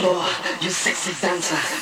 floor, you sexy dancer.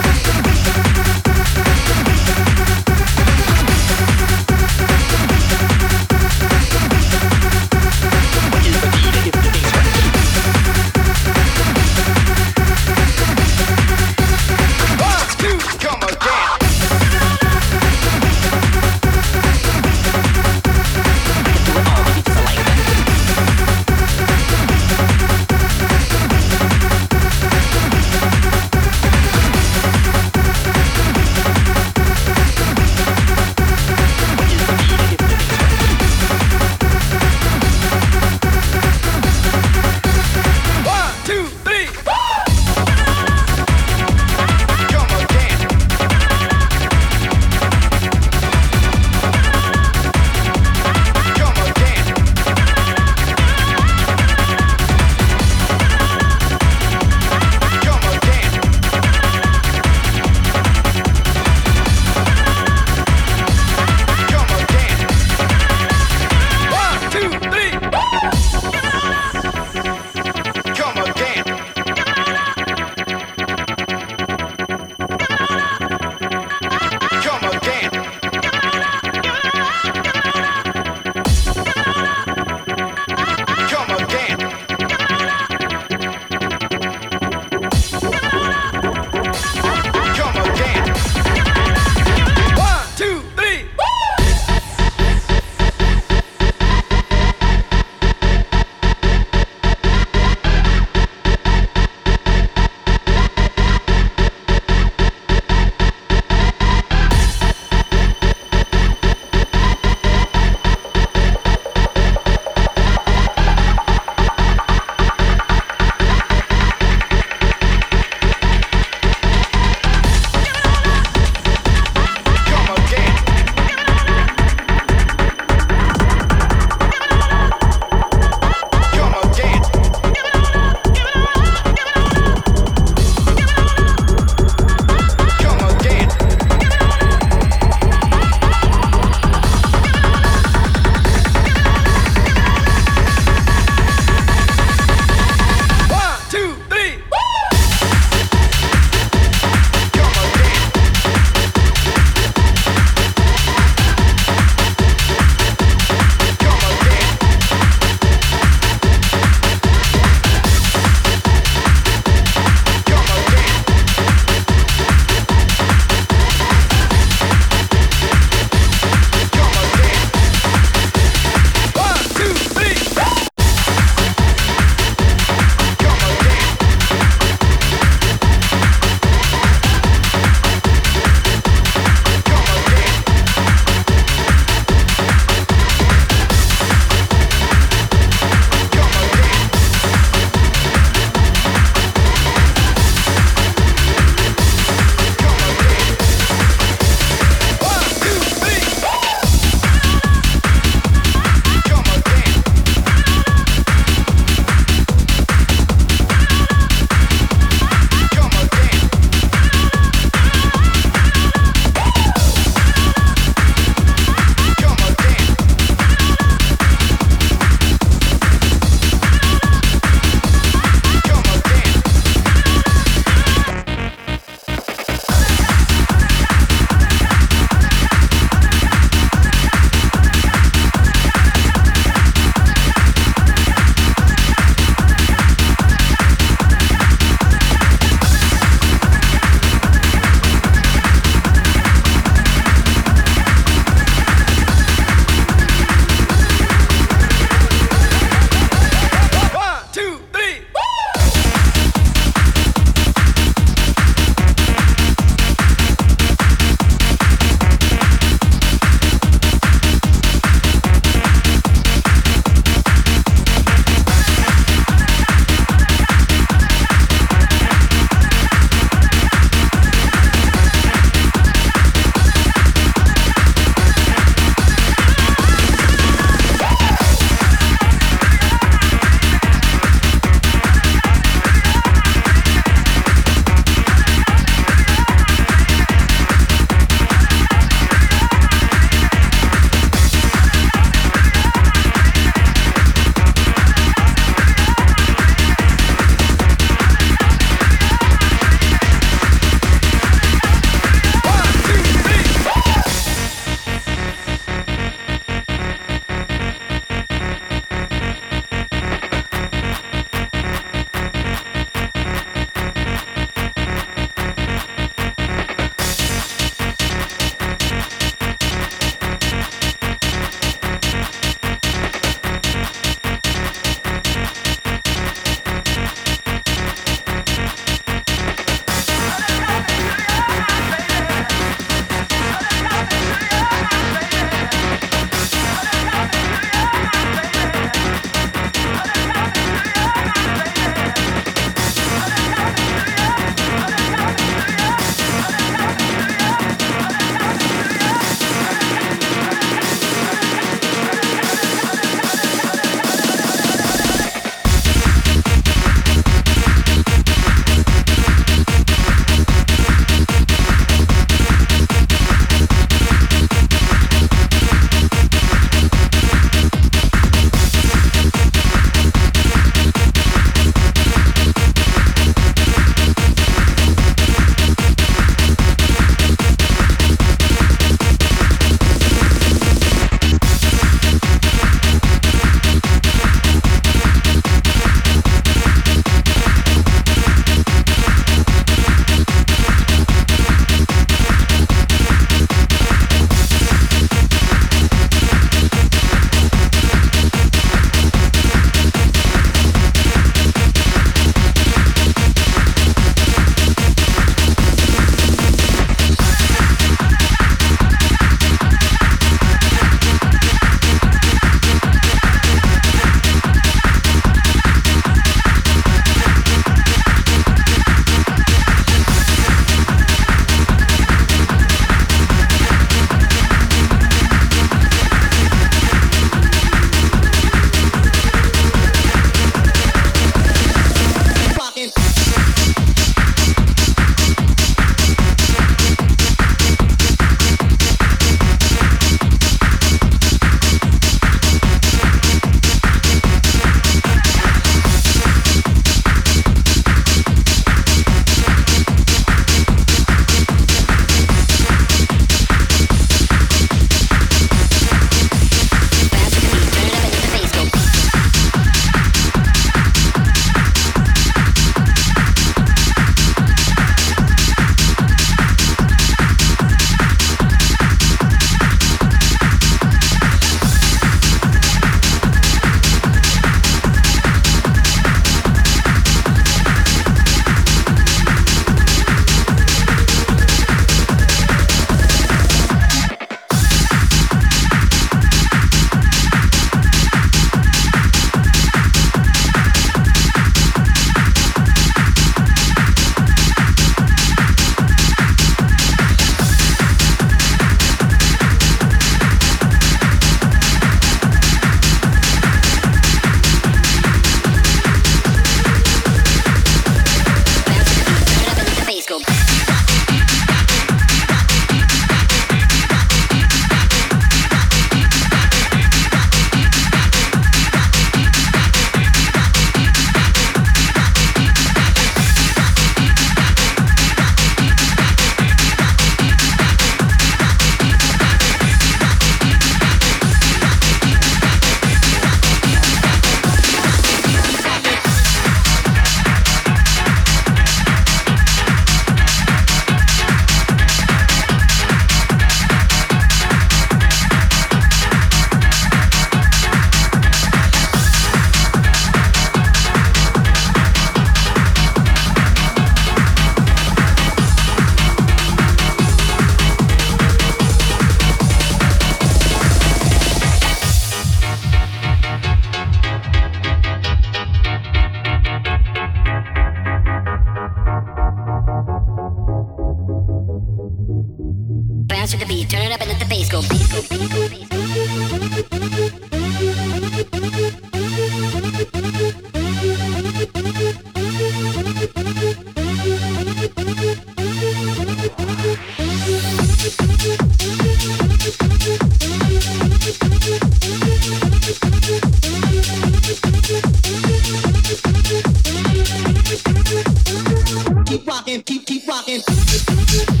rocking.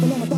no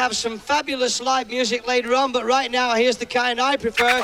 have some fabulous live music later on, but right now, here's the kind I prefer.